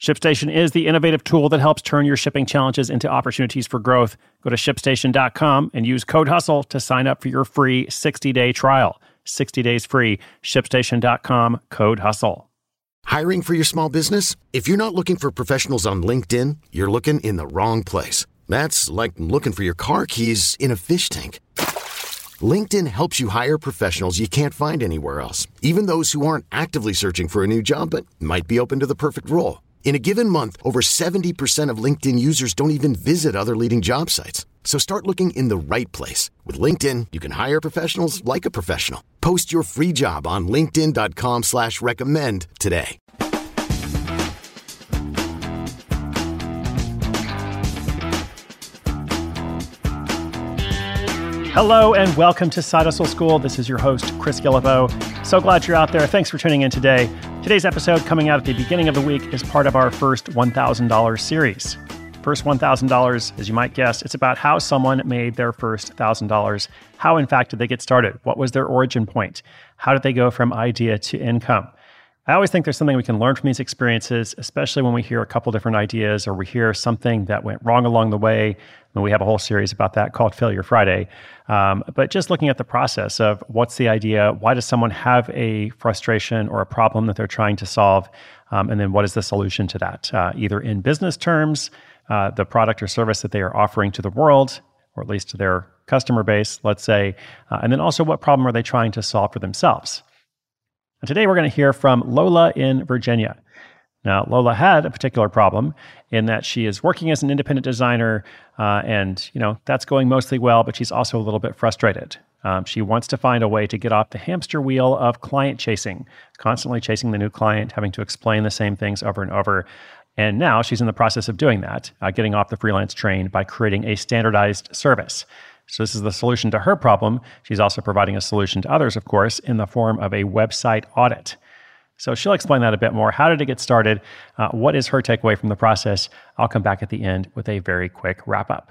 ShipStation is the innovative tool that helps turn your shipping challenges into opportunities for growth. Go to shipstation.com and use code HUSTLE to sign up for your free 60 day trial. 60 days free. ShipStation.com, code HUSTLE. Hiring for your small business? If you're not looking for professionals on LinkedIn, you're looking in the wrong place. That's like looking for your car keys in a fish tank. LinkedIn helps you hire professionals you can't find anywhere else, even those who aren't actively searching for a new job but might be open to the perfect role. In a given month, over 70% of LinkedIn users don't even visit other leading job sites. So start looking in the right place. With LinkedIn, you can hire professionals like a professional. Post your free job on linkedin.com slash recommend today. Hello and welcome to Side Hustle School. This is your host, Chris Guillebeau. So glad you're out there. Thanks for tuning in today. Today's episode, coming out at the beginning of the week, is part of our first $1,000 series. First $1,000, as you might guess, it's about how someone made their first $1,000. How, in fact, did they get started? What was their origin point? How did they go from idea to income? I always think there's something we can learn from these experiences, especially when we hear a couple different ideas or we hear something that went wrong along the way. And we have a whole series about that called Failure Friday. Um, but just looking at the process of what's the idea, why does someone have a frustration or a problem that they're trying to solve, um, and then what is the solution to that, uh, either in business terms, uh, the product or service that they are offering to the world, or at least to their customer base, let's say, uh, and then also what problem are they trying to solve for themselves. And today we're going to hear from Lola in Virginia. Now, Lola had a particular problem in that she is working as an independent designer, uh, and you know that's going mostly well, but she's also a little bit frustrated. Um, she wants to find a way to get off the hamster wheel of client chasing, constantly chasing the new client, having to explain the same things over and over. And now she's in the process of doing that, uh, getting off the freelance train by creating a standardized service. So, this is the solution to her problem. She's also providing a solution to others, of course, in the form of a website audit. So, she'll explain that a bit more. How did it get started? Uh, what is her takeaway from the process? I'll come back at the end with a very quick wrap up.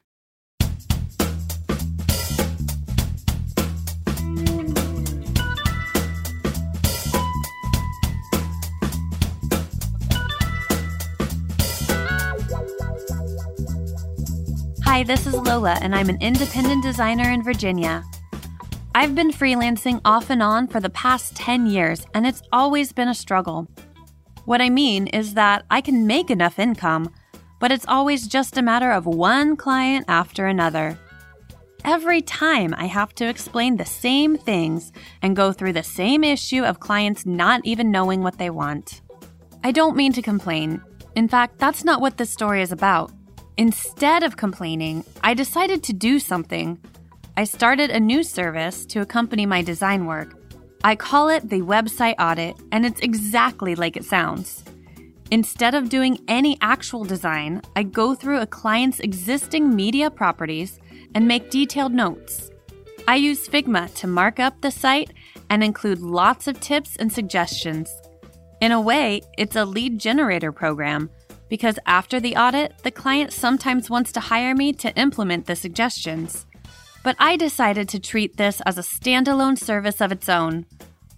Hi, this is Lola, and I'm an independent designer in Virginia. I've been freelancing off and on for the past 10 years, and it's always been a struggle. What I mean is that I can make enough income, but it's always just a matter of one client after another. Every time I have to explain the same things and go through the same issue of clients not even knowing what they want. I don't mean to complain. In fact, that's not what this story is about. Instead of complaining, I decided to do something. I started a new service to accompany my design work. I call it the website audit, and it's exactly like it sounds. Instead of doing any actual design, I go through a client's existing media properties and make detailed notes. I use Figma to mark up the site and include lots of tips and suggestions. In a way, it's a lead generator program because after the audit, the client sometimes wants to hire me to implement the suggestions. But I decided to treat this as a standalone service of its own,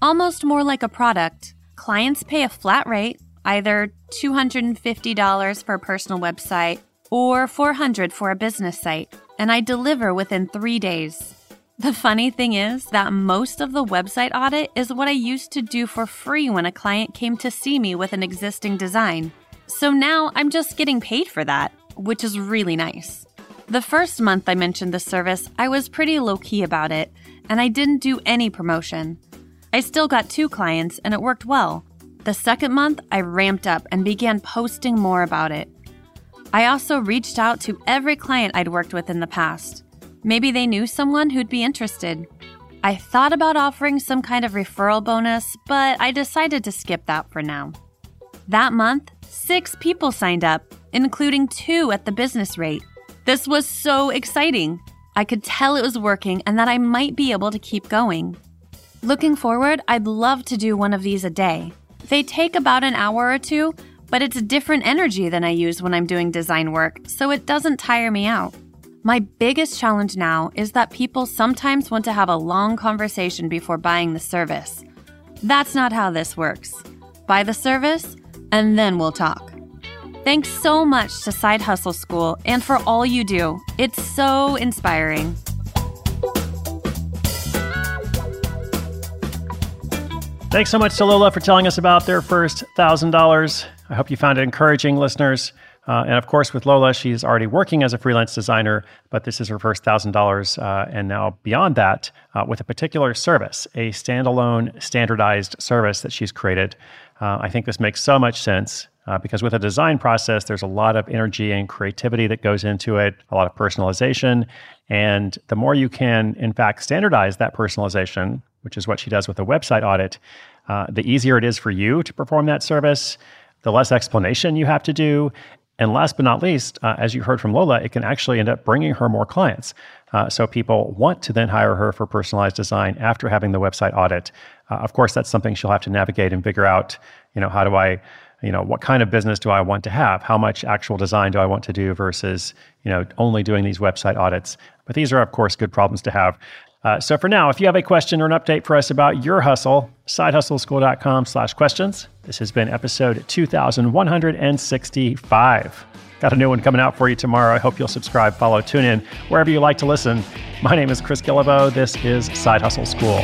almost more like a product. Clients pay a flat rate, either $250 for a personal website or $400 for a business site, and I deliver within three days. The funny thing is that most of the website audit is what I used to do for free when a client came to see me with an existing design. So now I'm just getting paid for that, which is really nice. The first month I mentioned this service, I was pretty low key about it, and I didn't do any promotion. I still got two clients, and it worked well. The second month, I ramped up and began posting more about it. I also reached out to every client I'd worked with in the past. Maybe they knew someone who'd be interested. I thought about offering some kind of referral bonus, but I decided to skip that for now. That month, six people signed up, including two at the business rate. This was so exciting. I could tell it was working and that I might be able to keep going. Looking forward, I'd love to do one of these a day. They take about an hour or two, but it's a different energy than I use when I'm doing design work, so it doesn't tire me out. My biggest challenge now is that people sometimes want to have a long conversation before buying the service. That's not how this works. Buy the service, and then we'll talk. Thanks so much to Side Hustle School and for all you do. It's so inspiring. Thanks so much to Lola for telling us about their first $1,000. I hope you found it encouraging, listeners. Uh, and of course, with Lola, she's already working as a freelance designer, but this is her first $1,000. Uh, and now, beyond that, uh, with a particular service, a standalone, standardized service that she's created. Uh, I think this makes so much sense uh, because with a design process, there's a lot of energy and creativity that goes into it, a lot of personalization. And the more you can, in fact, standardize that personalization, which is what she does with a website audit, uh, the easier it is for you to perform that service, the less explanation you have to do. And last but not least, uh, as you heard from Lola, it can actually end up bringing her more clients. Uh, so people want to then hire her for personalized design after having the website audit. Uh, of course, that's something she'll have to navigate and figure out. You know, how do I you know what kind of business do i want to have? How much actual design do i want to do versus you know only doing these website audits? But these are of course good problems to have. Uh, so for now if you have a question or an update for us about your hustle sidehustleschool.com slash questions. This has been episode 2165 got a new one coming out for you tomorrow. I hope you'll subscribe follow tune in wherever you like to listen. My name is chris guillebeau this is side hustle school